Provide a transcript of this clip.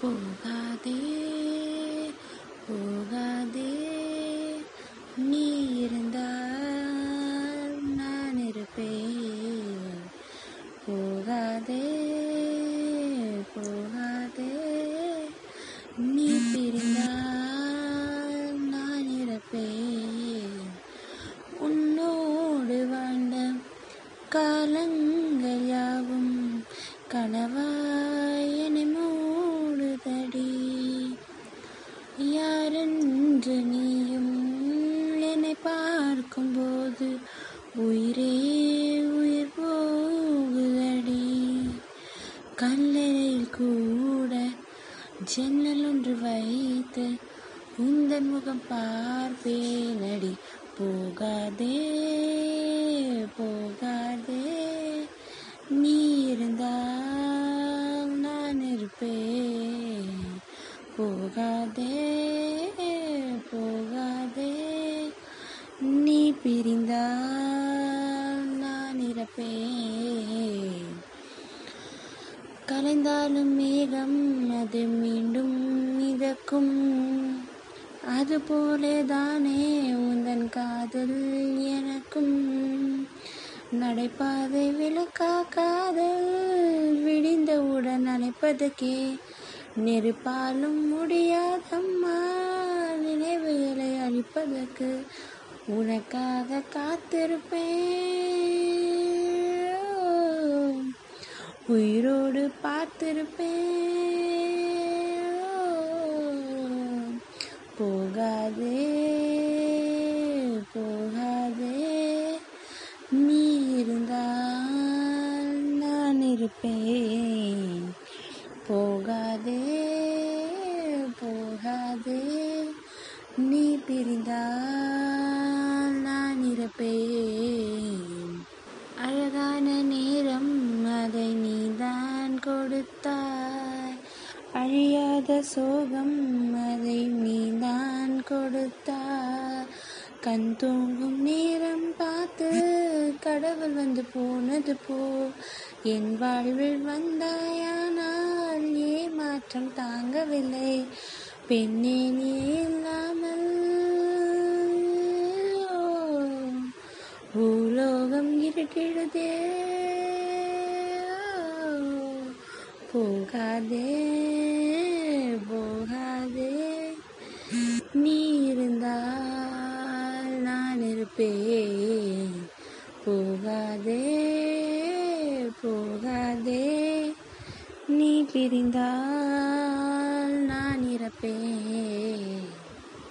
போகாதே போகாதே. நீ இருந்தால் நான் இருப்பேன். போகாதே போகாதே. நீ பிரிந்தால் நான் இருப்பேன். உன்னோடு வாழ்ந்த காலங்கள் யாவும் கனவா யாரென்று நீயும் என்னை பார்க்கும்போது உயிரே உயிர் போகுதடி. கல்லறையில் கூட ஜன்னல் ஒன்று வைத்து உந்தன் முகம் பார்ப்பேனடி. போகாதே போகாதே நான் கலைந்தாலும் மேகம் அது மீண்டும் மிதக்கும். அதுபோலே தானே உந்தன் காதல் எனக்கும். நடைபாதை விளக்கா காதல் விடிந்தவுடன் அழைப்பதுக்கே நெருப்பாலும் முடியாதம்மா நினைவுகளை அழிப்பதற்கு. உனக்காக காத்திருப்பேன். உயிரோடு பார்த்திருப்பேன். போகாதே போகாதே. நீ இருந்தால் நான் இருப்பேன். போகாதே போகாதே. நீ பிரிந்தால் கொடுத்தாய். அழியாத சோகம் அதை நீதான் கொடுத்தாய். கண் தூங்கும் நேரம் பார்த்து கடவுள் வந்து போனது போ. என் வாழ்வில் வந்தாயானால் ஏமாற்றம் தாங்கவில்லை. பெண்ணே நீ இல்லாமல் பூலோகம் இருட்டிடுதே போகாதே போகாதே. நீ இருந்தால் நான் இருப்பேன். போகாதே போகாதே. நீ பிரிந்தால் நான் இறப்பேன்.